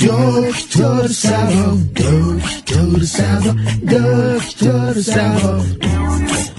دکتر سبا دکتر سبا دکتر سبا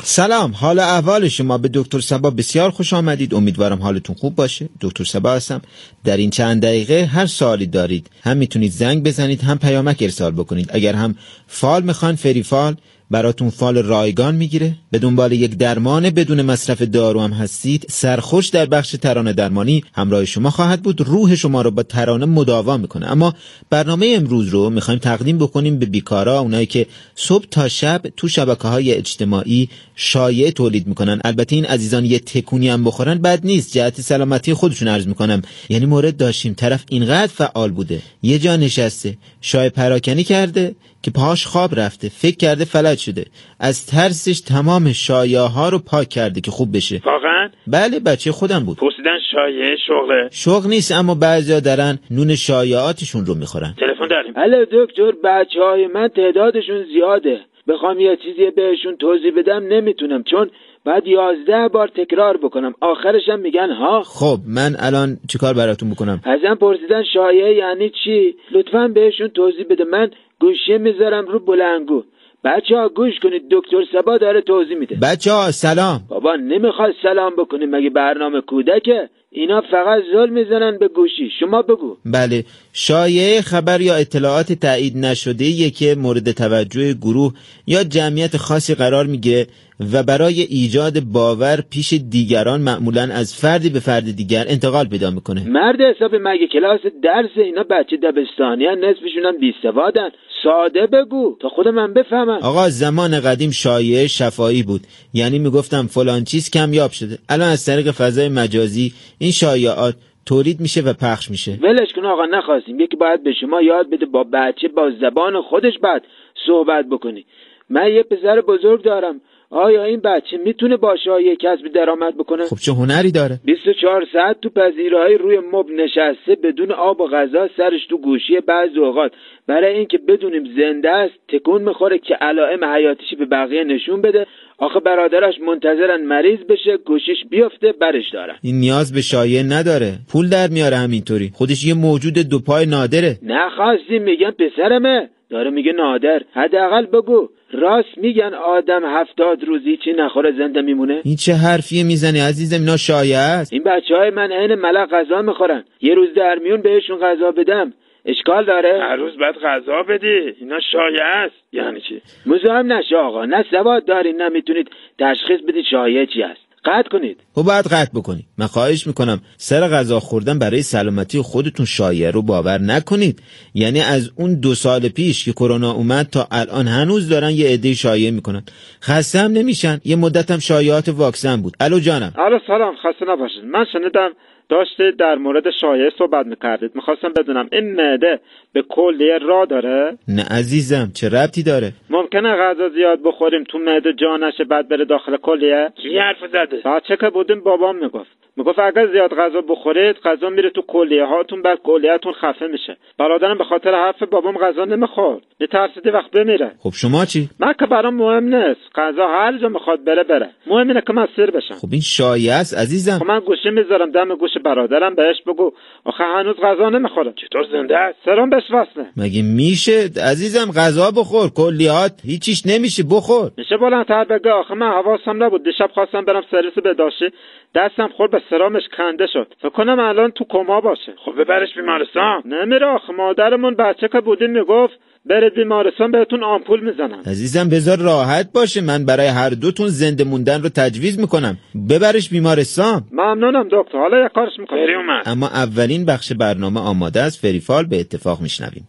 سلام حال احوال شما به دکتر سبا. بسیار خوش آمدید. امیدوارم حالتون خوب باشه. دکتر سبا هستم. در این چند دقیقه هر سوالی دارید هم می‌تونید زنگ بزنید هم پیامک ارسال بکنید. اگر هم فال می‌خوان فری فال براتون فال رایگان می‌گیره. به دنبال یک درمان بدون مصرف دارو هم هستید سرخوش در بخش ترانه درمانی همراه شما خواهد بود. روح شما رو با ترانه مداوا می‌کنه. اما برنامه امروز رو می‌خوایم تقدیم بکنیم به بیکارا اونایی که صبح تا شب تو شبکه های اجتماعی شایع تولید می‌کنن. البته این عزیزان یه تکونی هم بخورن بد نیست. جهت سلامتی خودشون عرض می‌کنم. یعنی مورد داشتیم. طرف اینقدر فعال بوده. یه جا نشسته. شای پراکنی کرده که پاش خواب رفته. فکر کرده فلج شده. از ترسش تمام شایه ها رو پاک کرده که خوب بشه. واقعا؟ بله بچه خودم بود. پرسیدن شایعه شغله؟ شغل نیست اما بعضیا دارن نون شایعاتشون رو می‌خورن. تلفن داریم. بله دکتر بچه های من تعدادشون زیاده. بخوام یه چیزی بهشون توضیح بدم نمی‌تونم چون بعد یازده بار تکرار بکنم. آخرشم میگن ها. خب من الان چیکار براتون بکنم؟ ازم پرسیدن شایعه یعنی چی؟ لطفا بهشون توضیح بده. من گوشی می‌ذارم رو بلنگو. بچه ها گوش کنید. دکتر سبا داره توضیح میده. بچه ها سلام. بابا نمی‌خواد سلام بکنیم مگه برنامه کودکه؟ اینا فقط زل می‌زنن به گوشی. شما بگو. بله. شایعه خبر یا اطلاعات تایید نشده که مورد توجه گروه یا جمعیت خاصی قرار می‌گیره و برای ایجاد باور پیش دیگران معمولا از فردی به فرد دیگر انتقال پیدا می‌کنه. مرد حساب مگه کلاس درس اینا بچه دبستانی نصفشون هم بیسوادن. ساده بگو تا خود من بفهمم. آقا زمان قدیم شایعه شفایی بود. یعنی می‌گفتم فلان چیز کمیاب شده. الان از طریق فضای مجازی این شایعات تولید میشه و پخش میشه. ولش کن آقا نخواستیم. یکی باید به شما یاد بده با بچه با زبان خودش بعد صحبت بکنی. من یه پسر بزرگ دارم. آیا این بچه می‌تونه با شایعه کسب درآمد بکنه؟ خب چه هنری داره؟ 24 ساعت تو پذیرایی روی مبل نشسته بدون آب و غذا سرش تو گوشی بعض اوقات. برای اینکه بدونیم زنده است تکون می‌خوره که علائم حیاتیشی به بقیه نشون بده. آخه برادرش منتظرن مریض بشه گوشیش بیفته برش دارن. این نیاز به شایعه نداره. پول در میاره همینطوری. خودش یه موجود دو پای نادره. نخواستی میگن پسرمه داره میگه نادر. حداقل بگو. راست میگن آدم هفتاد روزی چی نخوره زنده میمونه؟ این چه حرفیه می‌زنی عزیزم؟ اینا شایعه است. این بچه های من عین ملق غذا می‌خورن. یه روز در میون بهشون غذا بدم. اشکال داره؟ هر روز باید غذا بدی. اینا شایعه است. یعنی چی؟ مزاحم نشه آقا. نه سواد دارین نه می‌تونید تشخیص بدید شایعه چی است. قطع کنید. خب باید قطع بکنید. من خواهش می‌کنم سر غذا خوردن برای سلامتی خودتون شایعه رو باور نکنید. یعنی از اون دو سال پیش که کرونا اومد تا الان هنوز دارن یه عده شایعه می‌کنن. خسته هم نمیشن. یه مدت هم شایعات واکسن بود. الو جانم. الو سلام. خسته نباشید. من شنیدم داشتید در مورد شایعه صحبت می‌کردید. می‌خواستم بدونم این معده به کلیه را داره؟ نه عزیزم چه ربطی داره؟ ممکنه غذا زیاد بخوریم تو معده جا نشه بعد بره داخل کلیه؟ کی حرف زده؟ بچه که بودیم بابام می‌گفت. می‌گفت اگر زیاد غذا بخورید غذا میره تو کلیه هاتون بعد کلیهتون خفه میشه. برادرم به خاطر حرف بابام غذا نمی‌خورد. میترسیدی وقت بمیره. خب شما چی؟ من که برام مهم نیست. غذا هر جا می‌خواد بره بره. مهم اینه که من سیر بشم. خب این شایعه است عزیزم. خب من گوشی می‌ذارم دم گوش برادرم بهش بگو. آخه هنوز غذا نمی‌خوره. چطور زنده است؟ سرم بهش وصله مگه میشه؟ عزیزم غذا بخور. کلیات هیچیش نمیشه بخور. میشه بلندتر بگه. آخه من حواسم نبود. دیشب خواستم برم سرویس بداشی دستم خورد به سرامش کنده شد. فکر کنم الان تو کما باشه. خب ببرش بیمارستان. نمیره آخه مادرمون بچه که بودیم می‌گفت برید بیمارستان بهتون آمپول می‌زنم عزیزم بذار راحت باشه. من برای هر دوتون زنده موندن رو تجویز می‌کنم. ببرش بیمارستان. ممنونم دکتر. حالا یه کارش می‌کنم. اومد. اما اولین بخش برنامه آماده است. فریفال به اتفاق میشنویم.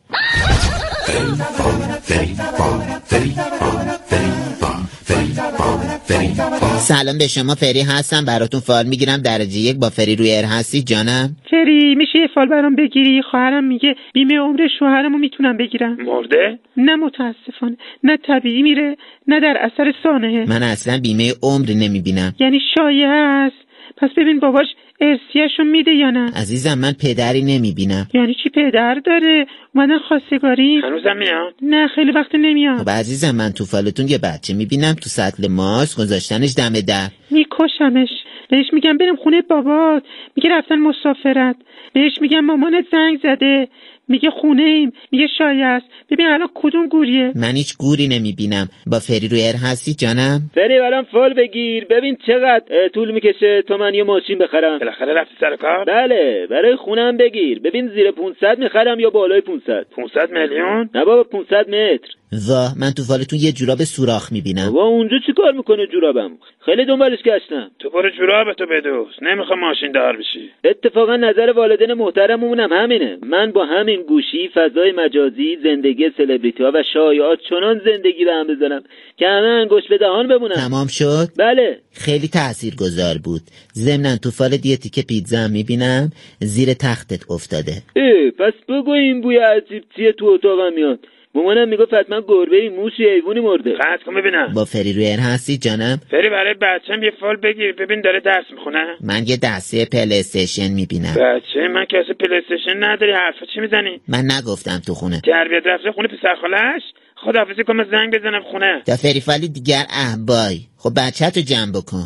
سلام به شما فری هستم. براتون فال می‌گیرم. درجه یک با فری روی ار هستی. جانم. فری میشه یه فال برام بگیری؟ خواهرم میگه بیمه عمر شوهرمو می‌تونم بگیرم. مرده؟ نه متاسفانه. نه طبیعی میره نه در اثر سانحه. من اصلا بیمه عمر نمی‌بینم. یعنی شایعه است. پس ببین باباش ارسیهشو میده یا نه؟ عزیزم من پدری نمی‌بینم. یعنی چی پدر داره؟ اومدن خواستگاری؟ هنوزم میاد. نه خیلی وقت نمیاد. خب عزیزم من تو فالتون یه بچه می‌بینم تو سطل ماست گذاشتنش دم در. میکشمش. بهش میگم بریم خونه بابات. میگه رفتن مسافرت. بهش میگم مامانت زنگ زده. میگه خونه ایم. میگه شایع است ببین الان کدوم گوریه؟ من هیچ گوری نمی‌بینم. با فری روی ایر هستی جانم؟ فری برام فال بگیر. ببین چقدر طول می‌کشه تا من یه ماشین بخرم. بالاخره رفتی سر کار؟ بله برای خونم بگیر. ببین زیر 500 می‌خرم یا بالای 500 500 میلیون؟ نه بابا 500 متر. وا من تو فالتون یه جوراب سوراخ می‌بینم. بابا اونجا چی کار می‌کنه جورابم؟ خیلی دنبالش گشتم. تو برو جورابتو بدوز. نمی‌خوام ماشین دار بشی. اتفاقا نظر والدین محترممون هم همینه. من با همین گوشی فضای مجازی زندگی سلبریتی ها و شایعات چنان زندگی به هم بزنم که همه انگشت به دهان بمونن. تمام شد؟ بله. خیلی تأثیر گذار بود. ضمنا تو فال یه تیکه پیتزا هم می‌بینم زیر تختت افتاده. اه پس بگو این بوی عجیب چیه تو اتاقم میاد. مامانم می‌گفت حتما گربه ای موشی حیوانی مرده. قطع کن ببینم. با فری روی ایر هستی جانم؟ فری برای بچم یه فال بگیر. ببین داره درس می‌خونه. من یه دسته پلی استیشن می‌بینم. بچه من کسی پلی استیشن نداری. حرفا چی می‌زنی؟ من نگفتم تو خونه. تربیت رفته خونه پسر خالش؟ خداحافظی کن من زنگ بزنم خونه. تا فری فالی دیگر اهبای خب بچه تو جمع بکن.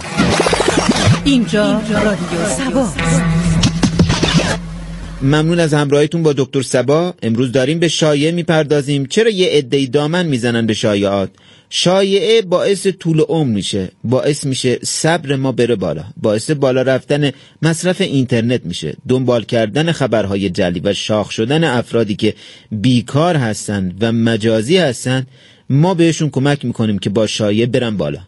اینجا رادیو سبا ممنون از همراهیتون با دکتر سبا. امروز داریم به شایعه می‌پردازیم. چرا یه عده‌ای دامن می‌زنن به شایعات؟ شایعه باعث طول عمر میشه. باعث میشه صبر ما بره بالا. باعث بالا رفتن مصرف اینترنت میشه. دنبال کردن خبرهای جلی و شاخ شدن افرادی که بیکار هستن و مجازی هستن ما بهشون کمک می‌کنیم که با شایعه برن بالا.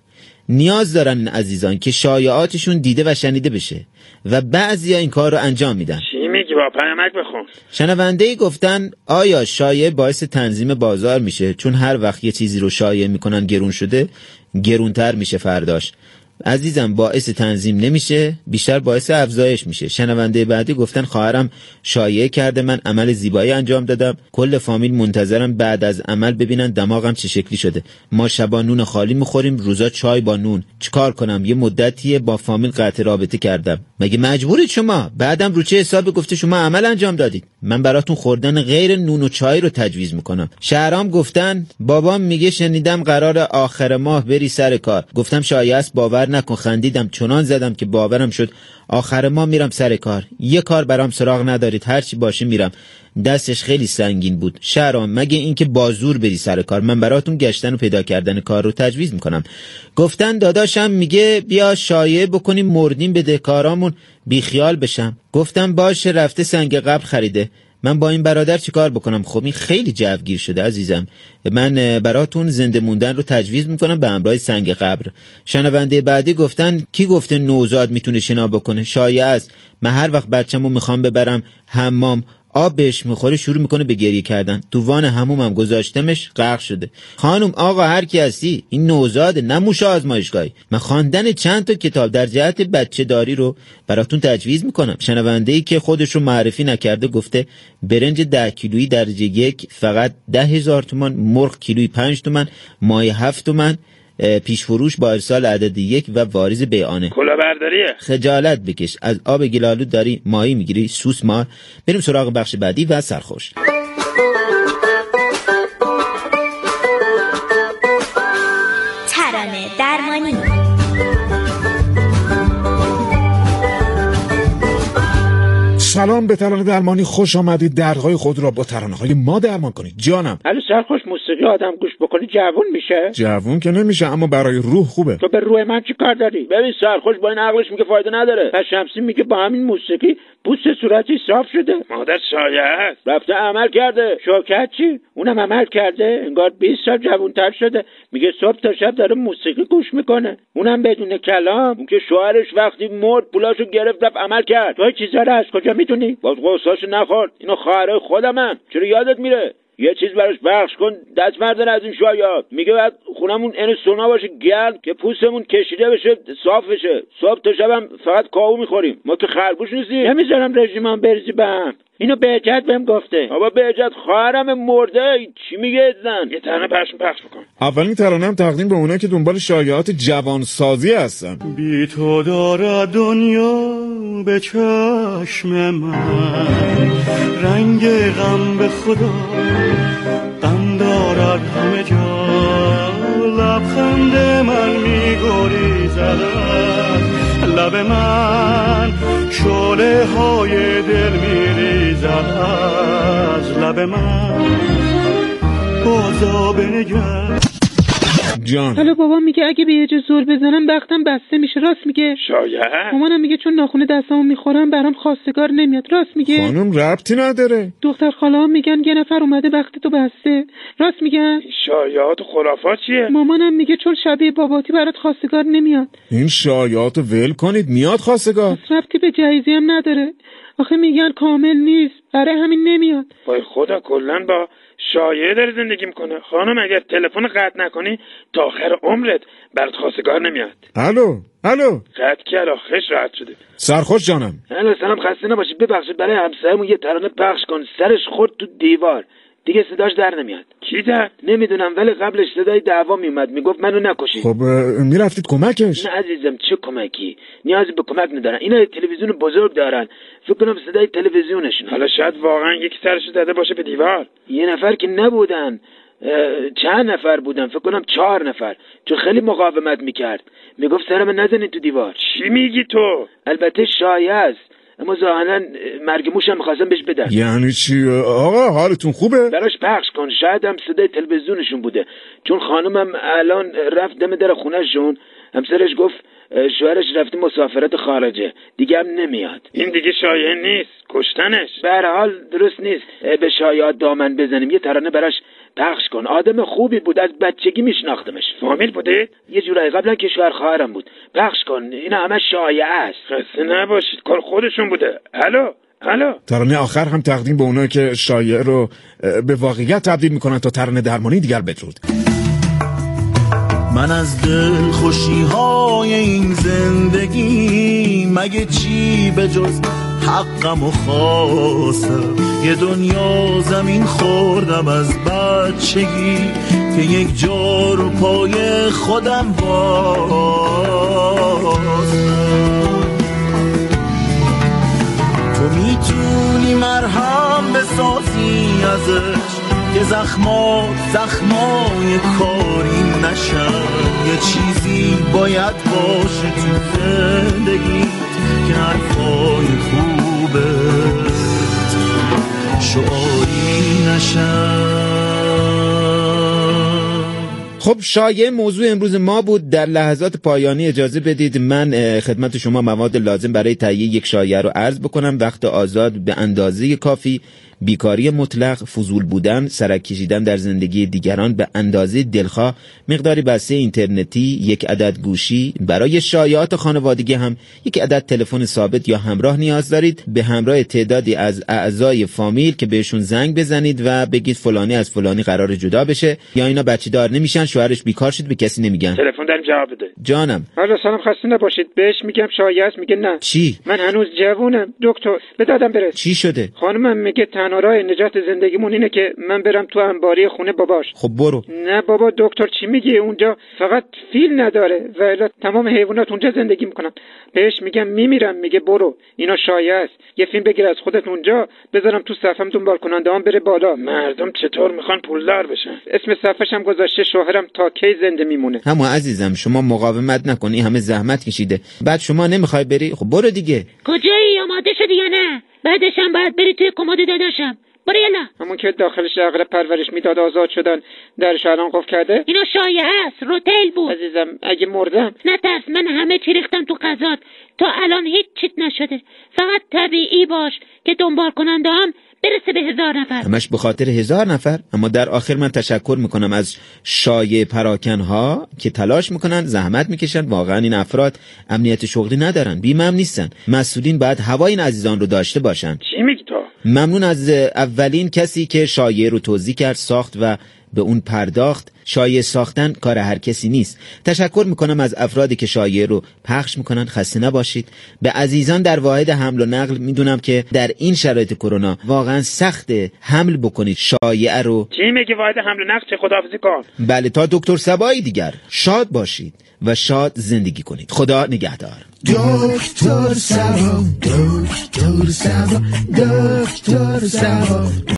نیاز دارن این عزیزان که شایعاتشون دیده و شنیده بشه و بعضی این کار رو انجام میدن. چی میگی با پیامک بخون؟ شنونده ای گفتن آیا شایعه باعث تنظیم بازار میشه چون هر وقت یه چیزی رو شایعه می‌کنن گرون شده گرونتر میشه فرداش. عزیزم باعث تنظیم نمیشه بیشتر باعث افزایش میشه. شنونده بعدی گفتن خواهرم شایعه کرده من عمل زیبایی انجام دادم. کل فامیل منتظرم بعد از عمل ببینن دماغم چه شکلی شده. ما شبا نون خالی می‌خوریم روزا چای با نون. چیکار کنم؟ یه مدتیه با فامیل قطع رابطه کردم. مگه مجبورید شما؟ بعدم رو چه حسابی گفته شما عمل انجام دادید؟ من براتون خوردن غیر نون و چای رو تجویز می‌کنم. شهرام گفتن بابام میگه شنیدم قرار آخر ماه بری سر کار. گفتم شایعه است باور نکن خندیدم چنان زدم که باورم شد آخر ما میرم سر کار. یه کار برام سراغ ندارید هرچی باشه میرم. دستش خیلی سنگین بود. شهرام مگه اینکه بازور بری سر کار من براتون گشتن و پیدا کردن کار رو تجویز می‌کنم. گفتن داداشم میگه بیا شایعه بکنیم مردیم به دهکارامون. بیخیال بشم. گفتم باشه رفته سنگ قبل خریده. من با این برادر چیکار بکنم؟ خب این خیلی جوگیر شده عزیزم. من براتون زنده موندن رو تجویز می‌کنم به همراه سنگ قبر. شنونده بعدی گفتن کی گفته نوزاد می‌تونه شنا بکنه؟ شایعه است. من هر وقت بچه‌مو می‌خوام ببرم حمام آب بهش می‌خوره شروع می‌کنه به گریه کردن. تو وان همومم گذاشتمش غرق شده. خانم آقا هر کی هستی این نوزاد نه موش آزمایشگاهی. من خواندن چند تا کتاب در جهت بچه داری رو براتون تجویز می‌کنم. شنونده ای که خودش رو معرفی نکرده گفته برنج ده کیلویی درجه یک فقط ده هزار تومان مرغ کیلویی پنج تومن مای هفت تومن پیش فروش با ارسال عدد یک و واریز بیانه کلاهبرداریه؟ خجالت بکش. از آب گلالود داری ماهی می‌گیری سوس مار بریم سراغ بخش بعدی و سرخوش. سلام به ترانه درمانی خوش آمدید. دردهای خود را با ترانه های ما درمان کنید. جانم. علی سرخوش موسیقی آدم گوش بکنی جوون میشه؟ جوون که نمیشه اما برای روح خوبه. تو به روح من چی کار داری؟ ببین سرخوش با این عقلش میگه فایده نداره. پس شمسی میگه با همین موسیقی پوست صورتی صاف شده. مادر شایعه است. رفته عمل کرده. شوکت چی؟ اونم عمل کرده. انگار 20 سال جوونتر شده. میگه صبح تا شب داره موسیقی گوش می‌کنه. اونم بدون کلام. اون که شوهرش وقتی مرد پولاشو گرفت رفت عمل کرد. تو چیزا رو از کجا می‌دونی؟ باز قصاشو نخورد اینو خواهرای خودمن چرا یادت میره؟ یه چیز براش بخش کن. دست مردن از این شایعات میگه بعد خونمون این سونا باشه گرد که پوستمون کشیده بشه صاف بشه. صبح تا شبم فقط کاهو می‌خوریم. ما که خرگوش نیستیم. نمی‌ذارم رژیمم بریزی به هم. اینو بهجت بهم گفته. بابا بهجت خواهرم مرده. چی میگه زن؟ یه ترانه پخش پخش بکن. اولین ترانه هم تقدیم به اونایی که دنبال شایعات جوانسازی هستن. بی تو دارد دنیا به چشم من. رنگ غم به خدا غم دارد همه جا. لبخند من میگریزد. از لب من شعله های دل میریزد از لب من. بازا بنگر. جان. حالا بابا میگه اگه به یه جا زور بزنم بختم بسته میشه. راست میگه. شاید. مامانم میگه چون ناخون دستامو می‌خورم برام خواستگار نمیاد. راست میگه. خانم ربطی نداره. دختر خاله میگن یه نفر اومده وقتی تو بسته. راست میگن شایعات و خرافات چیه؟ مامانم میگه چون شبیه باباتی برات خواستگار نمیاد. این شایعات ول کنید میاد خواستگار. ربطی به جهیزی هم نداره. آخه میگن کامل نیست. برای همین نمیاد. وای خدا کلا با شایعه داره زندگی می‌کنه. خانم اگر تلفن قطع نکنی تا آخر عمرت برات خواستگار نمیاد. الو الو. قطع کرد آخرش راحت شده. سرخوش جانم. الو سلام خسته نباشید ببخشید برای همسایمون یه ترانه پخش کن. سرش خورد تو دیوار. دیگه صداش در نمیاد. کی در؟ نمی‌دونم ولی قبلش صدای دعوا میومد می‌گفت منو نکشید خب می‌رفتید کمکش؟ نه عزیزم چه کمکی؟ نیازی به کمک ندارن. اینا تلویزیون بزرگ دارن. فکر کنم صدای تلویزیونشون. حالا شاید واقعا یکی سرشو داده باشه به دیوار. یه نفر که نبودن. چند نفر بودن؟ فکر کنم چهار نفر. چون خیلی مقاومت می‌کرد. می‌گفت سرم نزنید تو دیوار. چی میگی تو؟ البته شایع است. اما ظاهرا اه، مرگ موشم می‌خواستم بهش بدن. یعنی چی؟ آقا حالتون خوبه؟ براش پخش کن. شاید هم صدای تلویزیونشون بوده. چون خانمم الان رفت دم در خونهشون. همسرش گفت شوهرش رفته مسافرت خارجه. دیگه هم نمیاد. این دیگه شایعه نیست. کشتنش. به هر حال درست نیست. به شایعات دامن بزنیم. یه ترانه براش پخش کن. آدم خوبی بود. از بچگی میشناختمش. فامیل بوده یه جورایی قبلا که شوهر خواهرم بود. پخش کن. اینا همه شایعه است. خسته نباشید. کار خودشون بوده. الو؟ الو؟ ترانه آخر هم تقدیم به اونایی که شایعه رو به واقعیت تبدیل می‌کنن تا ترانه درمانی دیگر بدرود. من از دل خوشی های این زندگی مگه چی به جز حقم و خواستم یه دنیا زمین خوردم از بچگی که یک جا رو پای خودم باستم تو می‌تونی مرهم بسازی ازش. که زخما زخمای کاری نشن یه چیزی باید باشه تو زندگی که حرفای خوبه. شعاری نشن خب شایع موضوع امروز ما بود. در لحظات پایانی اجازه بدید من خدمت شما مواد لازم برای تهیه یک شایعه رو عرض بکنم. وقت آزاد به اندازه کافی. بیکاری مطلق فضول بودن سرک کشیدن در زندگی دیگران به اندازه دلخواه مقداری بسته اینترنتی یک عدد گوشی برای شایعات خانوادگی هم یک عدد تلفن ثابت یا همراه نیاز دارید. به همراه تعدادی از اعضای فامیل که بهشون زنگ بزنید و بگید فلانی از فلانی قرار جدا بشه. یا اینا بچه دار نمیشن شوهرش بیکار شد به کسی نمیگن. تلفن داریم جواب بده. جانم. حالا سلام خسته نباشید. بهش میگم شایعه میگه نه. چی؟ من هنوز جوونم. دکتر به دادم برس چی شده؟ خانمم میگه تنها راه نجات زندگیمون اینه که من برم تو انباری خونه باباش. خب برو. نه بابا دکتر چی میگی اونجا؟ فقط فیل نداره و تمام حیوانات اونجا زندگی می‌کنن. بهش میگم میمیرم میگه برو. اینا شایعه است. یه فیلم بگیر از خودت اونجا بذارم تو صفم دنبال کننده هم بره بالا. مردم چطور می‌خوان پولدار بشن؟ اسم صفحش هم گذاشته شوهرم تا کی زنده میمونه. همون عزیزم شما مقاومت نکنی همه زحمت کشیده. بعد شما نمی‌خوای بری؟ خب برو دیگه. کجایی؟ آماده شدی یا نه؟ بعدش هم باید بری توی کمد داداشم. برو یلا همون که داخلش عقل پرورش می‌داد آزاد شدن درش الان قفل کرده؟ اینا شایعه است روتل بود. عزیزم اگه مردم؟ نه ترس من همه چی ریختم تو قضات. تا الان هیچ چیت نشده. فقط طبیعی باش که دنبال کننده هم برسه به هزار نفر. همش به خاطر هزار نفر. اما در آخر من تشکر می‌کنم از شایع پراکن ها که تلاش می‌کنن زحمت می‌کشن. واقعا این افراد امنیت شغلی ندارن بیمه هم نیستن. مسئولین باید هوای این عزیزان رو داشته باشن. چی میگی تو؟ ممنون از اولین کسی که شایعه رو توضیح کرد ساخت و به اون پرداخت شایعه ساختن کار هر کسی نیست. تشکر می‌کنم از افرادی که شایعه رو پخش می‌کنن خسته نباشید. به عزیزان در واحد حمل و نقل می‌دونم که در این شرایط کرونا واقعا سخت حمل بکنید. شایعه رو چی میگی واحد حمل نقل چه خداحافظی کن؟ بله تا دکتر سبایی دیگر. شاد باشید و شاد زندگی کنید. خدا نگهدار. دکتر سبا دکتر سبا دکتر سبا.